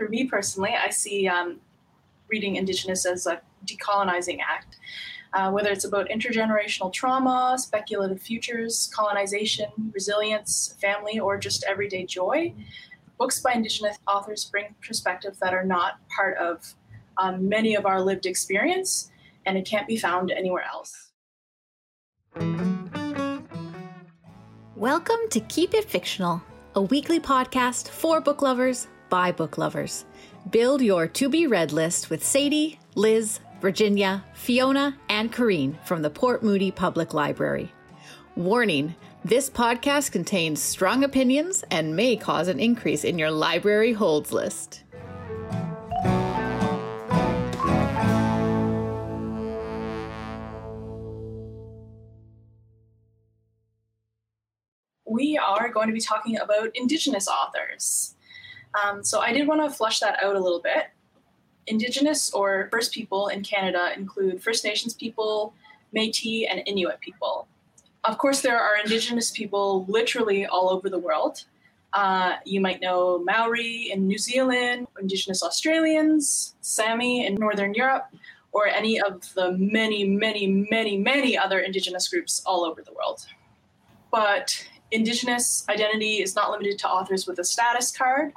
For me personally, I see um, reading Indigenous as a decolonizing act. Uh, whether it's about intergenerational trauma, speculative futures, colonization, resilience, family, or just everyday joy, books by Indigenous authors bring perspectives that are not part of um, many of our lived experience, and it can't be found anywhere else. Welcome to Keep It Fictional, a weekly podcast for book lovers by book lovers. Build your to be read list with Sadie, Liz, Virginia, Fiona, and Corrine from the Port Moody Public Library. Warning this podcast contains strong opinions and may cause an increase in your library holds list. We are going to be talking about Indigenous authors. Um, so I did want to flush that out a little bit. Indigenous or First People in Canada include First Nations people, Metis, and Inuit people. Of course, there are Indigenous people literally all over the world. Uh, you might know Maori in New Zealand, Indigenous Australians, Sami in Northern Europe, or any of the many, many, many, many other Indigenous groups all over the world. But Indigenous identity is not limited to authors with a status card.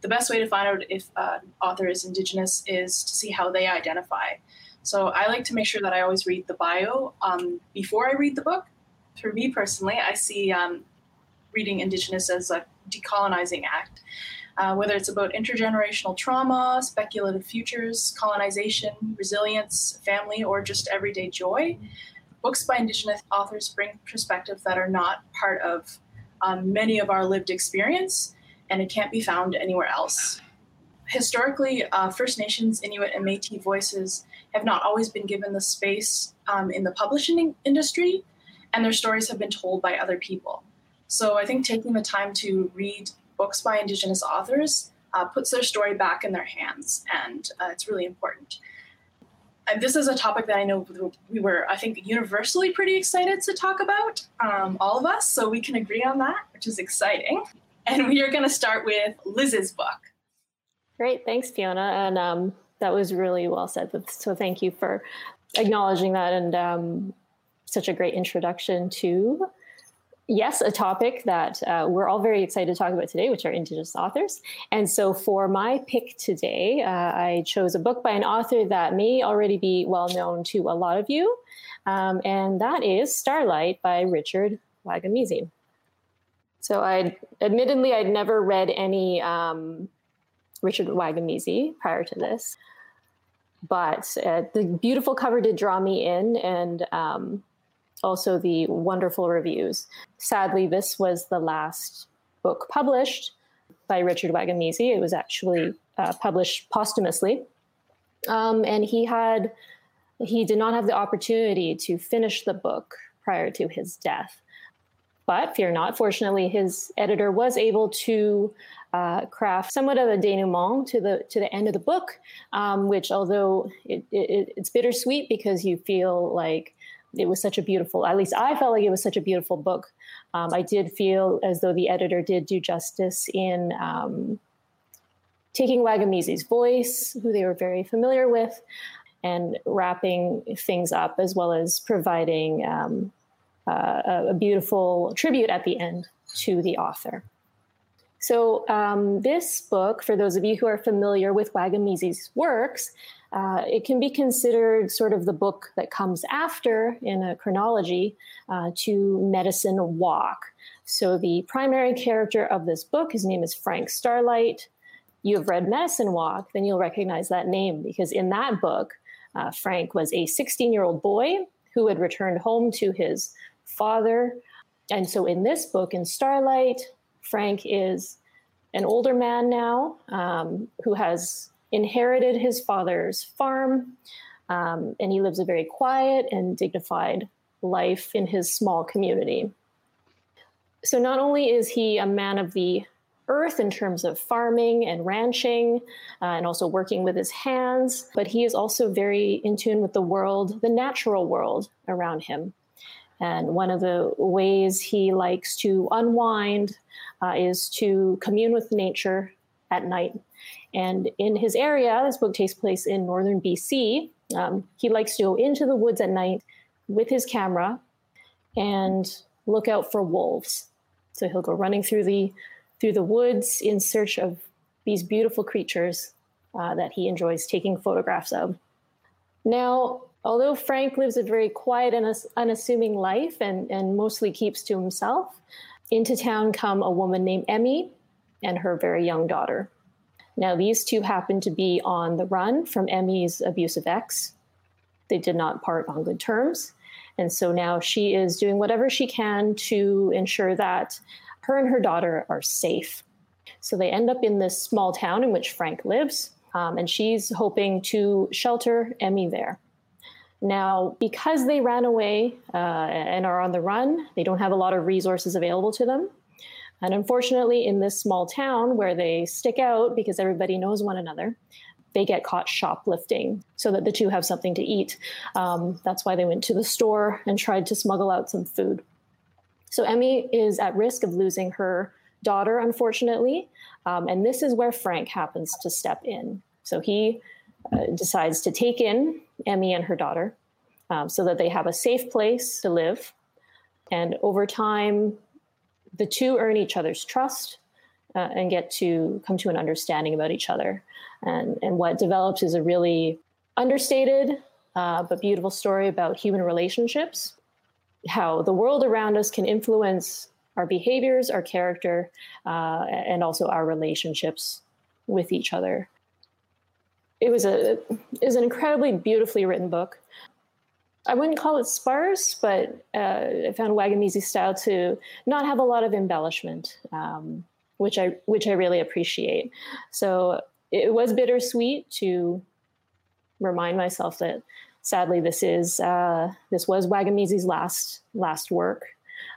The best way to find out if an author is Indigenous is to see how they identify. So I like to make sure that I always read the bio um, before I read the book. For me personally, I see um, reading Indigenous as a decolonizing act. Uh, whether it's about intergenerational trauma, speculative futures, colonization, resilience, family, or just everyday joy, books by Indigenous authors bring perspectives that are not part of um, many of our lived experience, and it can't be found anywhere else. Historically, uh, First Nations, Inuit, and Metis voices have not always been given the space um, in the publishing industry, and their stories have been told by other people. So I think taking the time to read books by Indigenous authors uh, puts their story back in their hands, and uh, it's really important this is a topic that I know we were, I think, universally pretty excited to talk about, um, all of us. So we can agree on that, which is exciting. And we are going to start with Liz's book. Great. Thanks, Fiona. And um, that was really well said. So thank you for acknowledging that and um, such a great introduction to yes, a topic that uh, we're all very excited to talk about today, which are Indigenous authors. And so for my pick today, uh, I chose a book by an author that may already be well known to a lot of you, um, and that is Starlight by Richard Wagamese. So I admittedly I'd never read any um, Richard Wagamese prior to this, but uh, the beautiful cover did draw me in, and um, also the wonderful reviews. Sadly, this was the last book published by Richard Wagamese. It was actually uh, published posthumously. Um, and he had he did not have the opportunity to finish the book prior to his death. But fear not, fortunately, his editor was able to uh, craft somewhat of a denouement to the to the end of the book, um, which although it, it, it's bittersweet because you feel like it was such a beautiful at least i felt like it was such a beautiful book. Um, i did feel as though the editor did do justice in um, taking wagamese's voice who they were very familiar with and wrapping things up as well as providing um, uh, a beautiful tribute at the end to the author so, um, this book, for those of you who are familiar with Wagamese's works, uh, it can be considered sort of the book that comes after in a chronology uh, to Medicine Walk. So, the primary character of this book, his name is Frank Starlight. You have read Medicine Walk, then you'll recognize that name because in that book, uh, Frank was a 16 year old boy who had returned home to his father. And so, in this book, in Starlight, Frank is an older man now um, who has inherited his father's farm, um, and he lives a very quiet and dignified life in his small community. So, not only is he a man of the earth in terms of farming and ranching uh, and also working with his hands, but he is also very in tune with the world, the natural world around him. And one of the ways he likes to unwind uh, is to commune with nature at night And in his area, this book takes place in northern BC. Um, he likes to go into the woods at night with his camera and look out for wolves. So he'll go running through the through the woods in search of these beautiful creatures uh, that he enjoys taking photographs of. Now, although Frank lives a very quiet and unassuming life and, and mostly keeps to himself, into town come a woman named Emmy and her very young daughter. Now, these two happen to be on the run from Emmy's abusive ex. They did not part on good terms. And so now she is doing whatever she can to ensure that her and her daughter are safe. So they end up in this small town in which Frank lives, um, and she's hoping to shelter Emmy there. Now, because they ran away uh, and are on the run, they don't have a lot of resources available to them. And unfortunately, in this small town where they stick out because everybody knows one another, they get caught shoplifting so that the two have something to eat. Um, that's why they went to the store and tried to smuggle out some food. So Emmy is at risk of losing her daughter, unfortunately. Um, and this is where Frank happens to step in. So he uh, decides to take in Emmy and her daughter um, so that they have a safe place to live. And over time, the two earn each other's trust uh, and get to come to an understanding about each other. And, and what develops is a really understated uh, but beautiful story about human relationships, how the world around us can influence our behaviors, our character, uh, and also our relationships with each other. It was a it was an incredibly beautifully written book. I wouldn't call it sparse, but uh, I found Wagamese style to not have a lot of embellishment, um, which I which I really appreciate. So it was bittersweet to remind myself that sadly this is uh, this was Wagamese's last last work.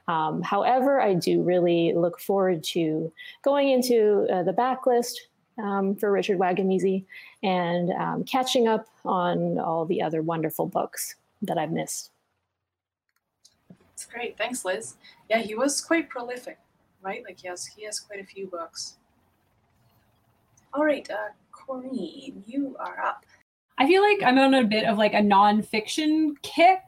Um, however, I do really look forward to going into uh, the backlist um, for Richard Wagamese and um, catching up on all the other wonderful books that I've missed. That's great. Thanks, Liz. Yeah, he was quite prolific, right? Like he has he has quite a few books. All right, uh, Corrine, you are up. I feel like I'm on a bit of like a nonfiction kick.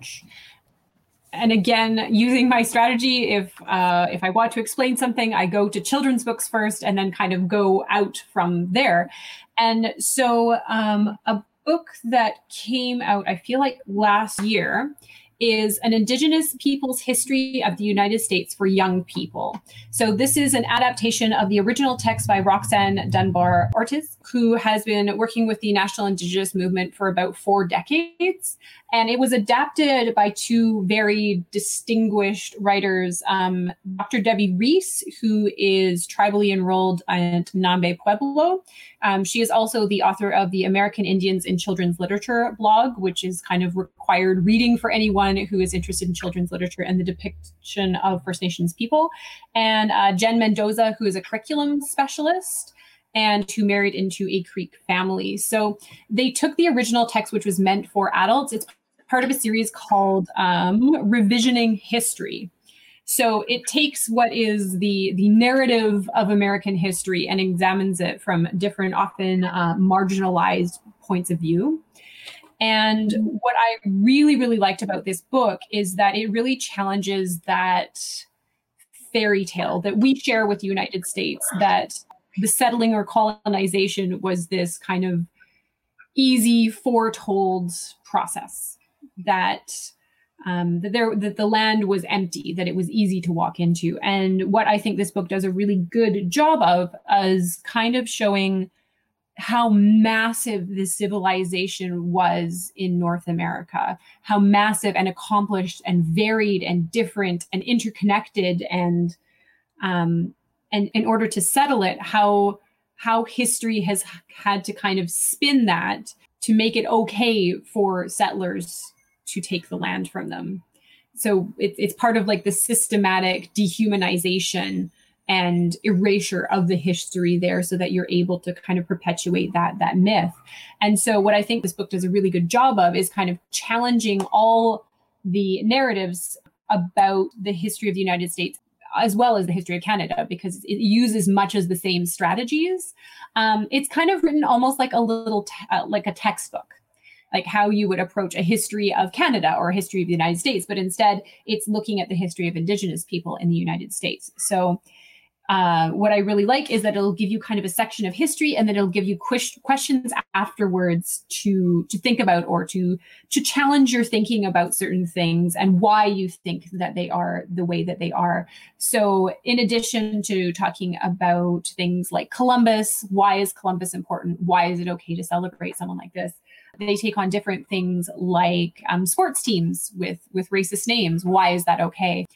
And again, using my strategy, if uh, if I want to explain something, I go to children's books first, and then kind of go out from there. And so, um, a book that came out, I feel like last year, is an Indigenous Peoples History of the United States for Young People. So, this is an adaptation of the original text by Roxanne Dunbar Ortiz, who has been working with the National Indigenous Movement for about four decades. And it was adapted by two very distinguished writers um, Dr. Debbie Reese, who is tribally enrolled at Nambe Pueblo. Um, she is also the author of the American Indians in Children's Literature blog, which is kind of required reading for anyone who is interested in children's literature and the depiction of First Nations people. And uh, Jean Mendoza, who is a curriculum specialist and who married into a Creek family. So they took the original text, which was meant for adults. It's part of a series called um, Revisioning History. So it takes what is the the narrative of American history and examines it from different, often uh, marginalized points of view. And what I really, really liked about this book is that it really challenges that fairy tale that we share with the United States that the settling or colonization was this kind of easy foretold process that um, that there that the land was empty, that it was easy to walk into. And what I think this book does a really good job of is kind of showing how massive the civilization was in North America, how massive and accomplished and varied and different and interconnected and um, and in order to settle it, how how history has had to kind of spin that to make it okay for settlers to take the land from them. So it, it's part of like the systematic dehumanization and erasure of the history there so that you're able to kind of perpetuate that that myth. And so what I think this book does a really good job of is kind of challenging all the narratives about the history of the United States as well as the history of Canada because it uses much as the same strategies. Um, it's kind of written almost like a little te- uh, like a textbook, like how you would approach a history of Canada or a history of the United States, but instead it's looking at the history of Indigenous people in the United States. So uh, what I really like is that it'll give you kind of a section of history, and then it'll give you questions afterwards to to think about or to to challenge your thinking about certain things and why you think that they are the way that they are. So, in addition to talking about things like Columbus, why is Columbus important? Why is it okay to celebrate someone like this? They take on different things like um, sports teams with with racist names. Why is that okay?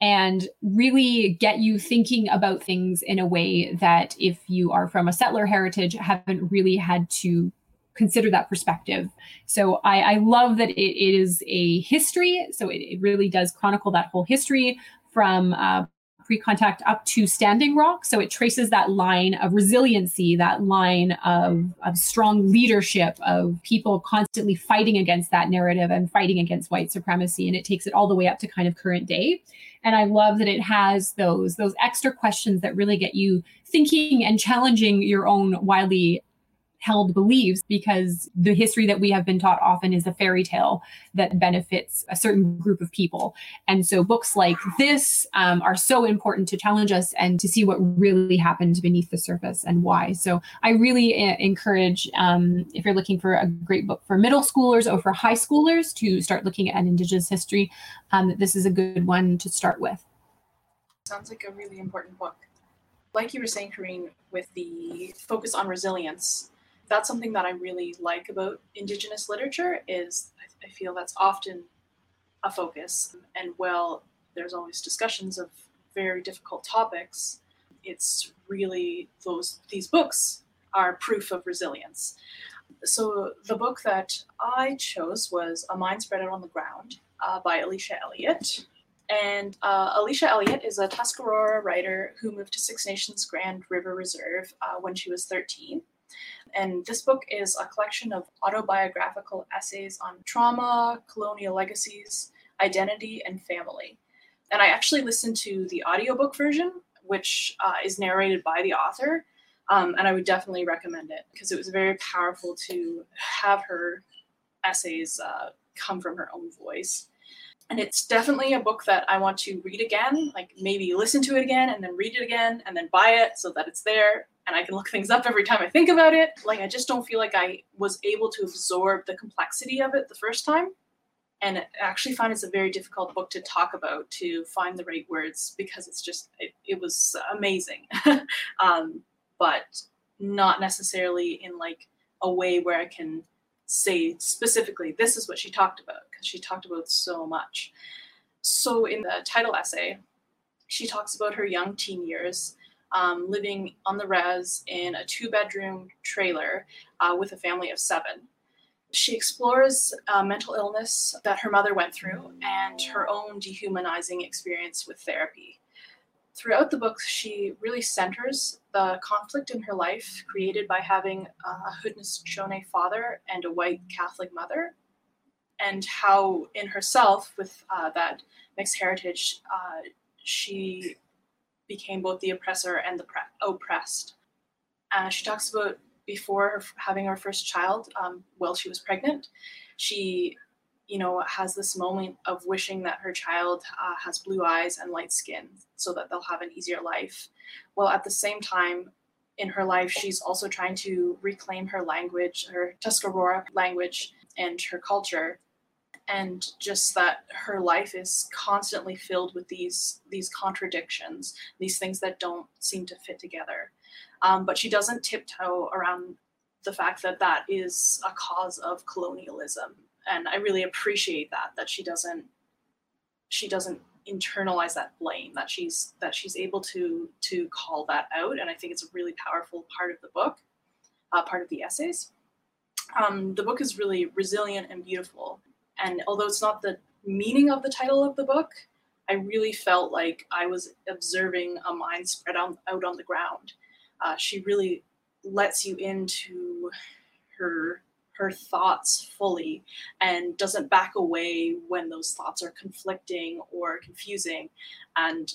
And really get you thinking about things in a way that if you are from a settler heritage haven't really had to consider that perspective. So i, I love that it, it is a history. So it, it, really does chronicle that whole history from uh, pre-contact up to standing rock. So it traces that line of resiliency that line of, of strong leadership of people constantly fighting against that narrative and fighting against white supremacy. And it takes it all the way up to kind of current day. And i love that it has those those extra questions that really get you thinking and challenging your own wildly held beliefs because the history that we have been taught often is a fairy tale that benefits a certain group of people. And so books like this um, are so important to challenge us and to see what really happened beneath the surface and why. So I really uh, encourage, um, if you're looking for a great book for middle schoolers or for high schoolers to start looking at Indigenous history, um, this is a good one to start with. Sounds like a really important book. Like you were saying, Corrine, with the focus on resilience, that's something that I really like about Indigenous literature is I feel that's often a focus. And while there's always discussions of very difficult topics, it's really those these books are proof of resilience. So the book that I chose was A Mind Spread Out on the Ground uh, by Alicia Elliott. And uh, Alicia Elliott is a Tuscarora writer who moved to Six Nations Grand River Reserve uh, when she was 13 and this book is a collection of autobiographical essays on trauma, colonial legacies, identity, and family. And I actually listened to the audiobook version, which uh, is narrated by the author. Um, and I would definitely recommend it because it was very powerful to have her essays uh, come from her own voice. And it's definitely a book that I want to read again, like maybe listen to it again and then read it again and then buy it so that it's there and I can look things up every time I think about it. Like I just don't feel like I was able to absorb the complexity of it the first time. And I actually find it's a very difficult book to talk about to find the right words because it's just it, it was amazing, um, but not necessarily in like a way where I can say specifically this is what she talked about because she talked about so much. So in the title essay, she talks about her young teen years um, living on the res in a two bedroom trailer uh, with a family of seven. She explores uh, mental illness that her mother went through and her own dehumanizing experience with therapy. Throughout the book, she really centers the conflict in her life created by having a Haudenosaunee father and a white Catholic mother, and how in herself, with uh, that mixed heritage, uh, she became both the oppressor and the pre- oppressed. Uh, she talks about before having her first child, um, while she was pregnant, she, you know, has this moment of wishing that her child uh, has blue eyes and light skin so that they'll have an easier life. Well, at the same time, in her life, she's also trying to reclaim her language, her Tuscarora language, and her culture. And just that her life is constantly filled with these these contradictions these things that don't seem to fit together. Um, but she doesn't tiptoe around the fact that that is a cause of colonialism and i really appreciate that that she doesn't she doesn't internalize that blame that she's that she's able to to call that out and i think it's a really powerful part of the book uh, part of the essays um, the book is really resilient and beautiful and although it's not the meaning of the title of the book, I really felt like I was observing a mind spread out, on the ground. Uh, she really lets you into her her thoughts fully and doesn't back away when those thoughts are conflicting or confusing and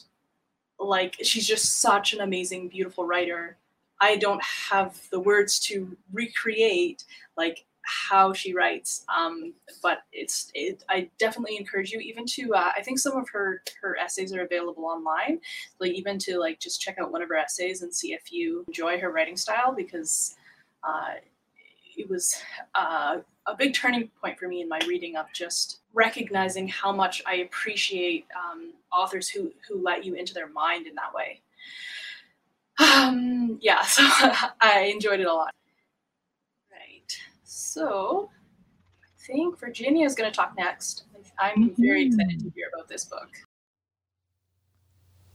like she's just such an amazing, beautiful writer. I don't have the words to recreate like how she writes, um, but it's it, I definitely encourage you even to uh, I think some of her her essays are available online, like even to like just check out one of her essays and see if you enjoy her writing style because uh, it was uh, a big turning point for me in my reading of just recognizing how much I appreciate um, authors who who let you into their mind in that way. Um, yeah, so I enjoyed it a lot. Right. So I think Virginia is going to talk next. I'm mm-hmm. very excited to hear about this book.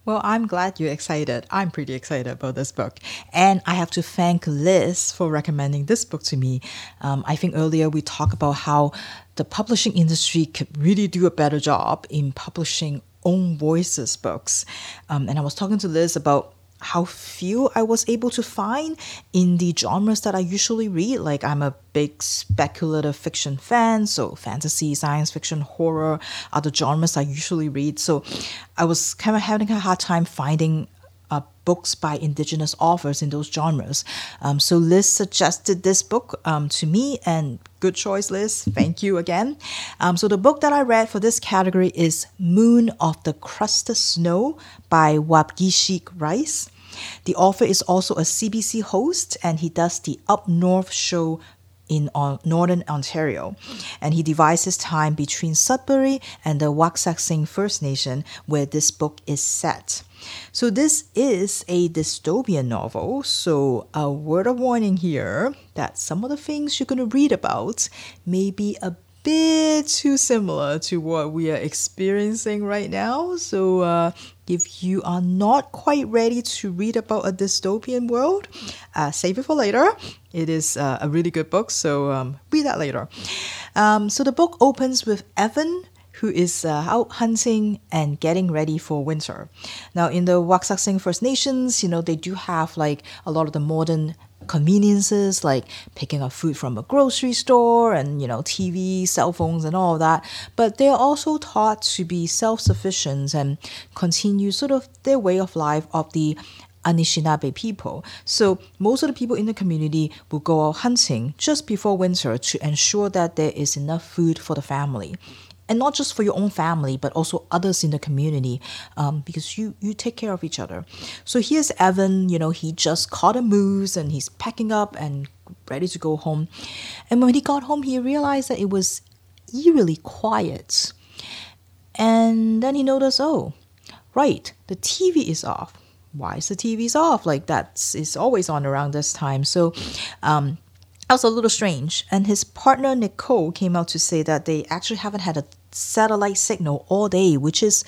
Well, I'm glad you're excited. I'm pretty excited about this book. And I have to thank Liz for recommending this book to me. Um, I think earlier we talked about how the publishing industry could really do a better job in publishing own voices books. Um, and I was talking to Liz about how few I was able to find in the genres that I usually read. Like, I'm a big speculative fiction fan, so fantasy, science fiction, horror are the genres I usually read. So, I was kind of having a hard time finding uh, books by indigenous authors in those genres. Um, so Liz suggested this book um, to me, and good choice, Liz. Thank you again. Um, so the book that I read for this category is Moon of the Crusted Snow by Waubgeshig Rice. The author is also a CBC host, and he does the Up North show in uh, northern Ontario, and he divides his time between Sudbury and the Wasauksing First Nation, where this book is set. So this is a dystopian novel, so a word of warning here that some of the things you're going to read about may be a bit too similar to what we are experiencing right now. So, uh, if you are not quite ready to read about a dystopian world, uh, save it for later. It is uh, a really good book, so um, read that later. Um, so, the book opens with Evan who is uh, out hunting and getting ready for winter. Now, in the Wasauksing First Nations, you know, they do have like a lot of the modern conveniences like picking up food from a grocery store and you know TV, cell phones and all that but they're also taught to be self-sufficient and continue sort of their way of life of the Anishinaabe people. So most of the people in the community will go out hunting just before winter to ensure that there is enough food for the family and not just for your own family but also others in the community um, because you you take care of each other. So here's evan you know he just caught a moose and he's packing up and ready to go home. And when he got home he realized that it was eerily quiet. And then he noticed oh right the tv is off. Why is the tv's off? Like that's it's always on around this time. So um, that was a little strange. And his partner Nicole came out to say that they actually haven't had a satellite signal all day, which is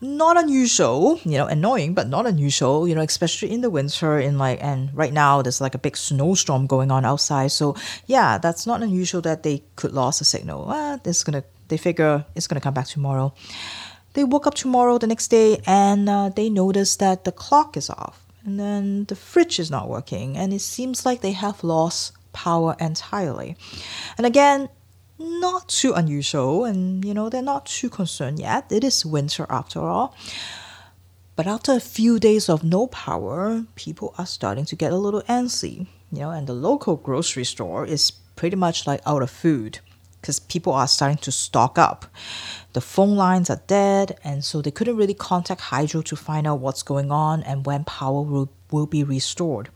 not unusual, you know, annoying, but not unusual, you know, especially in the winter in like and right now there's like a big snowstorm going on outside. So yeah, that's not unusual that they could lose a signal. Well, it's gonna they figure it's gonna come back tomorrow. They woke up tomorrow the next day and uh, they noticed that the clock is off and then the fridge is not working and it seems like they have lost power entirely. And again, not too unusual, and you know, they're not too concerned yet. It is winter after all. But after a few days of no power, people are starting to get a little antsy, you know, and the local grocery store is pretty much like out of food because people are starting to stock up. The phone lines are dead, and so they couldn't really contact Hydro to find out what's going on and when power will, will be restored.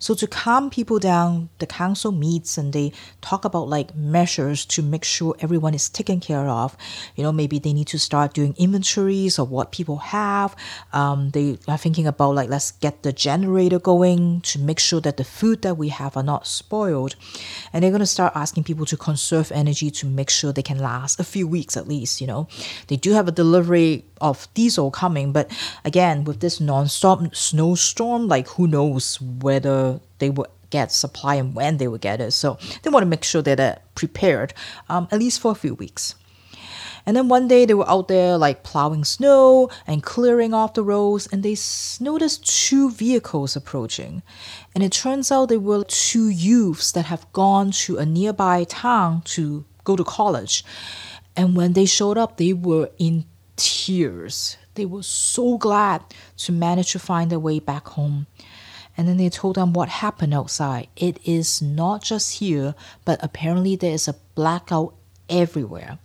So to calm people down, the council meets and they talk about like measures to make sure everyone is taken care of. You know, maybe they need to start doing inventories of what people have. Um, they are thinking about like let's get the generator going to make sure that the food that we have are not spoiled. And they're gonna start asking people to conserve energy to make sure they can last a few weeks at least. You know, they do have a delivery of diesel coming, but again with this non-stop snowstorm, like who knows whether they will get supply and when they will get it. So they want to make sure that they're prepared, um, at least for a few weeks. And then one day they were out there like plowing snow and clearing off the roads, and they noticed two vehicles approaching. And it turns out they were two youths that have gone to a nearby town to go to college. And when they showed up, they were in tears. they were so glad to manage to find their way back home. And then they told them what happened outside. It is not just here, but apparently there is a blackout everywhere.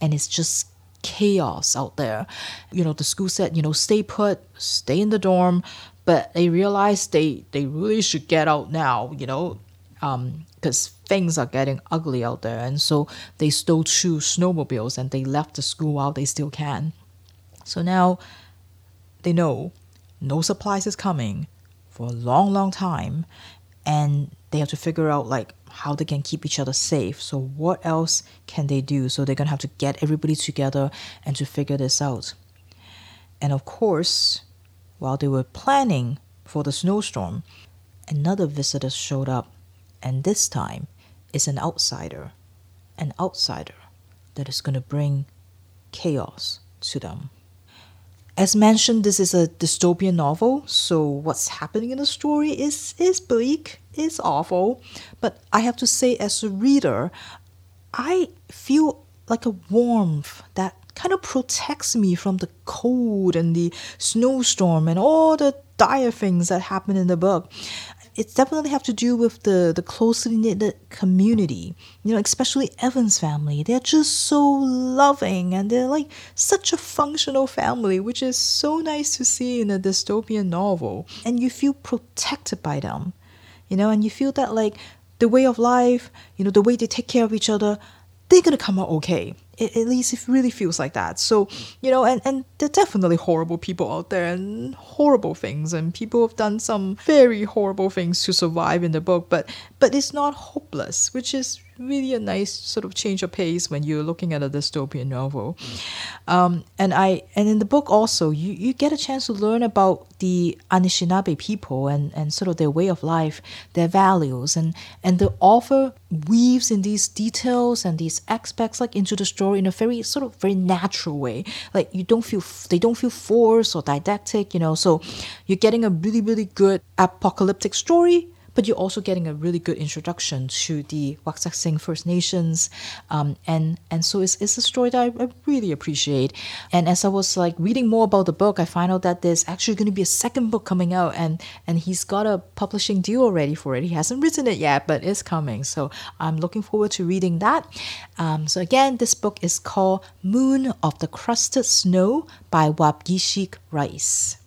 And it's just chaos out there. You know, the school said, you know, stay put, stay in the dorm, but they realized they they really should get out now, you know, because um, things are getting ugly out there. And so they stole two snowmobiles and they left the school while they still can. So now they know no supplies is coming for a long, long time, and they have to figure out like how they can keep each other safe. So what else can they do? So they're gonna have to get everybody together and to figure this out. And of course, while they were planning for the snowstorm, another visitor showed up, and this time is an outsider, an outsider that is to bring chaos to them. As mentioned, this is a dystopian novel, so what's happening in the story is is bleak, is awful. But I have to say, as a reader, I feel like a warmth that kind of protects me from the cold and the snowstorm and all the dire things that happen in the book it definitely have to do with the the closely knit community. You know, especially Evan's family. They're just so loving and they're like such a functional family, which is so nice to see in a dystopian novel. And you feel protected by them. You know, and you feel that like the way of life, you know, the way they take care of each other, they're gonna come out okay it, at least it really feels like that. So, you know, and, and there are definitely horrible people out there and horrible things, and people have done some very horrible things to survive in the book, but but it's not hopeless, which is really a nice sort of change of pace when you're looking at a dystopian novel. Um, and I and in the book also you, you get a chance to learn about the Anishinaabe people and, and sort of their way of life, their values, and and the author weaves in these details and these aspects like into the story in a very sort of very natural way. Like you don't feel they don't feel forced or didactic, you know. So you're getting a really really good apocalyptic story but you're also getting a really good introduction to the Wasauksing First Nations. Um, and, and so it's, it's a story that I, I, really appreciate. And as I was like reading more about the book, I find out that there's actually going to be a second book coming out and, and he's got a publishing deal already for it. He hasn't written it yet, but it's coming. So I'm looking forward to reading that. Um, so again, this book is called Moon of the Crusted Snow by Waubgeshig Rice.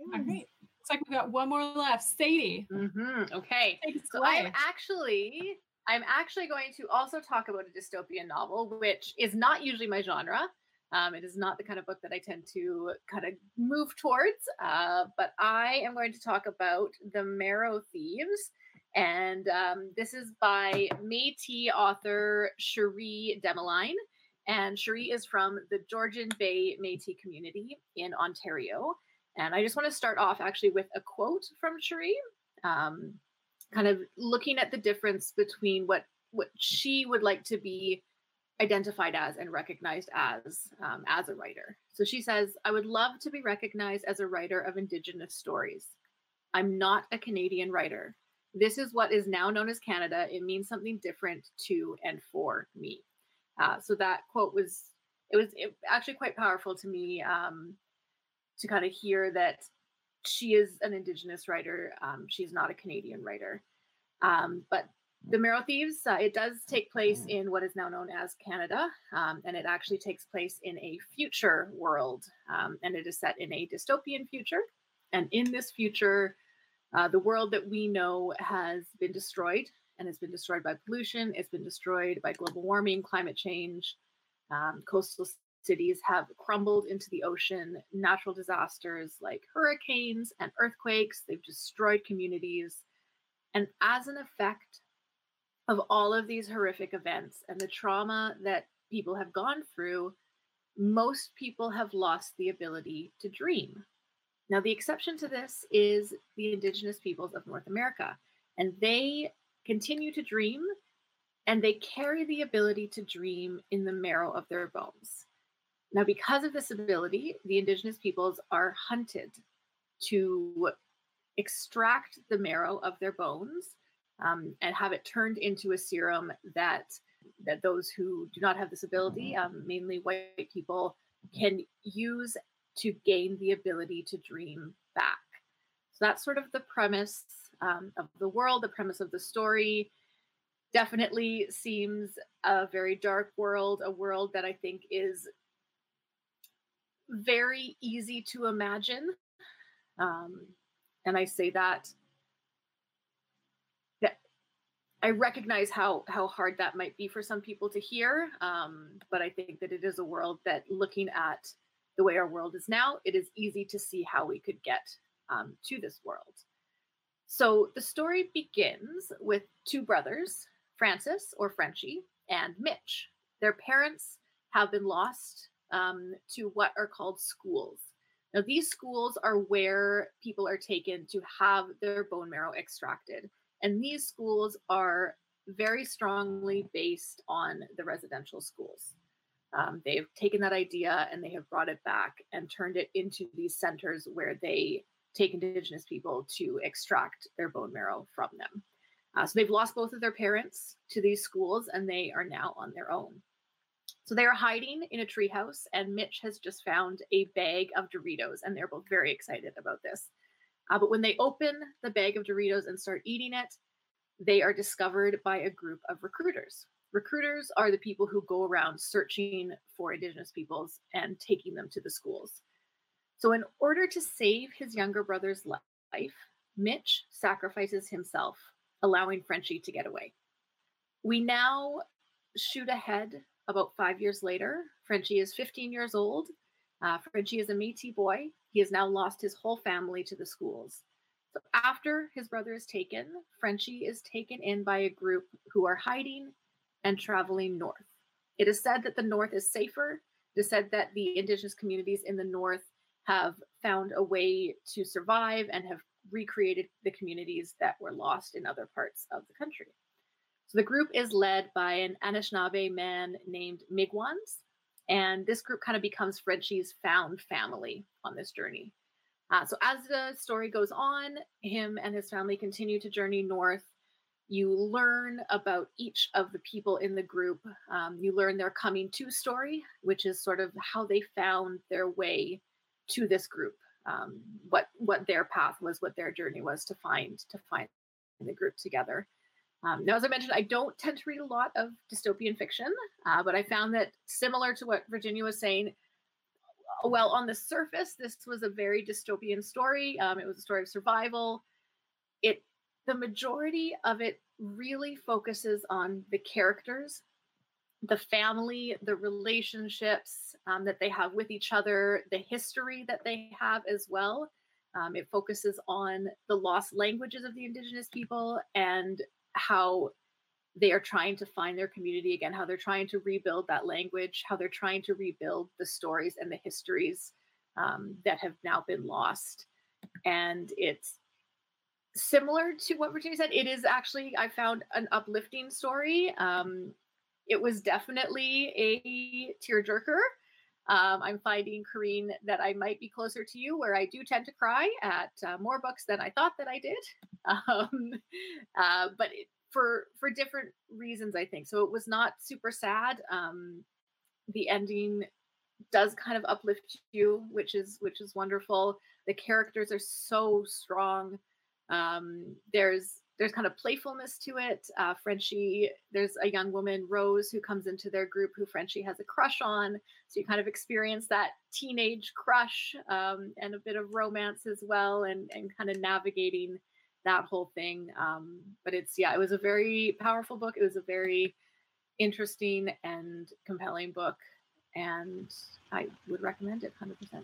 All right like we've got one more left. Sadie. Mm-hmm. Okay. So I'm actually I'm actually going to also talk about a dystopian novel, which is not usually my genre. Um, it is not the kind of book that I tend to kind of move towards. Uh, but I am going to talk about The Marrow Thieves. And um, this is by Metis author Cherie Dimaline. And Cherie is from the Georgian Bay Metis community in Ontario. And I just want to start off actually with a quote from Cherie, um, kind of looking at the difference between what what she would like to be identified as and recognized as um, as a writer. So she says, "I would love to be recognized as a writer of Indigenous stories. I'm not a Canadian writer. This is what is now known as Canada. It means something different to and for me." Uh, so that quote was it was it, actually quite powerful to me. Um, to kind of hear that she is an indigenous writer um, she's not a canadian writer um, but the marrow thieves uh, it does take place mm. in what is now known as canada um, and it actually takes place in a future world um, and it is set in a dystopian future and in this future uh, the world that we know has been destroyed and it's been destroyed by pollution it's been destroyed by global warming climate change um, coastal cities have crumbled into the ocean. Natural disasters like hurricanes and earthquakes, they've destroyed communities. And as an effect of all of these horrific events and the trauma that people have gone through, most people have lost the ability to dream. Now, the exception to this is the indigenous peoples of North America, and they continue to dream and they carry the ability to dream in the marrow of their bones. Now, because of this ability, the indigenous peoples are hunted to extract the marrow of their bones um, and have it turned into a serum that that those who do not have this ability, um, mainly white people, can use to gain the ability to dream back. So that's sort of the premise um, of the world, the premise of the story. Definitely seems a very dark world, a world that I think is very easy to imagine. Um, and I say that that I recognize how how hard that might be for some people to hear. Um, but I think that it is a world that, looking at the way our world is now, it is easy to see how we could get um, to this world. So the story begins with two brothers, Francis or Frenchie and Mitch. Their parents have been lost um, to what are called schools. Now, these schools are where people are taken to have their bone marrow extracted. And these schools are very strongly based on the residential schools. Um, they've taken that idea and they have brought it back and turned it into these centers where they take Indigenous people to extract their bone marrow from them. Uh, so they've lost both of their parents to these schools and they are now on their own. So they are hiding in a treehouse, and Mitch has just found a bag of Doritos, and they're both very excited about this. Uh, but when they open the bag of Doritos and start eating it, they are discovered by a group of recruiters. Recruiters are the people who go around searching for Indigenous peoples and taking them to the schools. So, in order to save his younger brother's life, Mitch sacrifices himself, allowing Frenchie to get away. We now shoot ahead about five years later. Frenchie is 15 years old. Uh, Frenchie is a Métis boy. He has now lost his whole family to the schools. So after his brother is taken, Frenchie is taken in by a group who are hiding and traveling north. It is said that the north is safer. It is said that the indigenous communities in the north have found a way to survive and have recreated the communities that were lost in other parts of the country. So the group is led by an Anishinaabe man named Miigwans, and this group kind of becomes Frenchie's found family on this journey. Uh, so as the story goes on, him and his family continue to journey north. You learn about each of the people in the group. Um, you learn their coming to story, which is sort of how they found their way to this group. Um, what what their path was, what their journey was to find to find the group together. Um, now, as I mentioned, I don't tend to read a lot of dystopian fiction, uh, but I found that similar to what Virginia was saying, uh, well, on the surface, this was a very dystopian story. Um, it was a story of survival. It, the majority of it, really focuses on the characters, the family, the relationships um, that they have with each other, the history that they have as well. Um, it focuses on the lost languages of the indigenous people and how they are trying to find their community again, how they're trying to rebuild that language, how they're trying to rebuild the stories and the histories um, that have now been lost. And it's similar to what Virginia said. It is actually, I found an uplifting story. Um, it was definitely a tearjerker. Um, I'm finding, Corrine, that I might be closer to you, where I do tend to cry at uh, more books than I thought that I did. Um, uh, but it, for for different reasons, I think. So it was not super sad. Um, the ending does kind of uplift you, which is which is wonderful. The characters are so strong. Um, there's there's kind of playfulness to it. Uh, Frenchie, there's a young woman, Rose, who comes into their group who Frenchie has a crush on. So you kind of experience that teenage crush um, and a bit of romance as well, and, and kind of navigating that whole thing. Um, but it's, yeah, it was a very powerful book. It was a very interesting and compelling book. And I would recommend it 100%.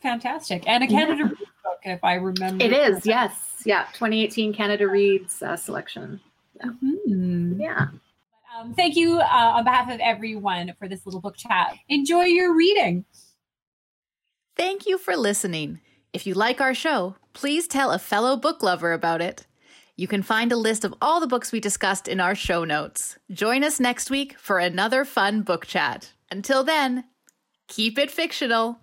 Fantastic. And a Canada yeah. book, if I remember. It is, yes. Yeah. 2018 Canada Reads uh, selection. Yeah. Mm-hmm. yeah. Um, thank you uh, on behalf of everyone for this little book chat. Enjoy your reading. Thank you for listening. If you like our show, please tell a fellow book lover about it. You can find a list of all the books we discussed in our show notes. Join us next week for another fun book chat. Until then, keep it fictional.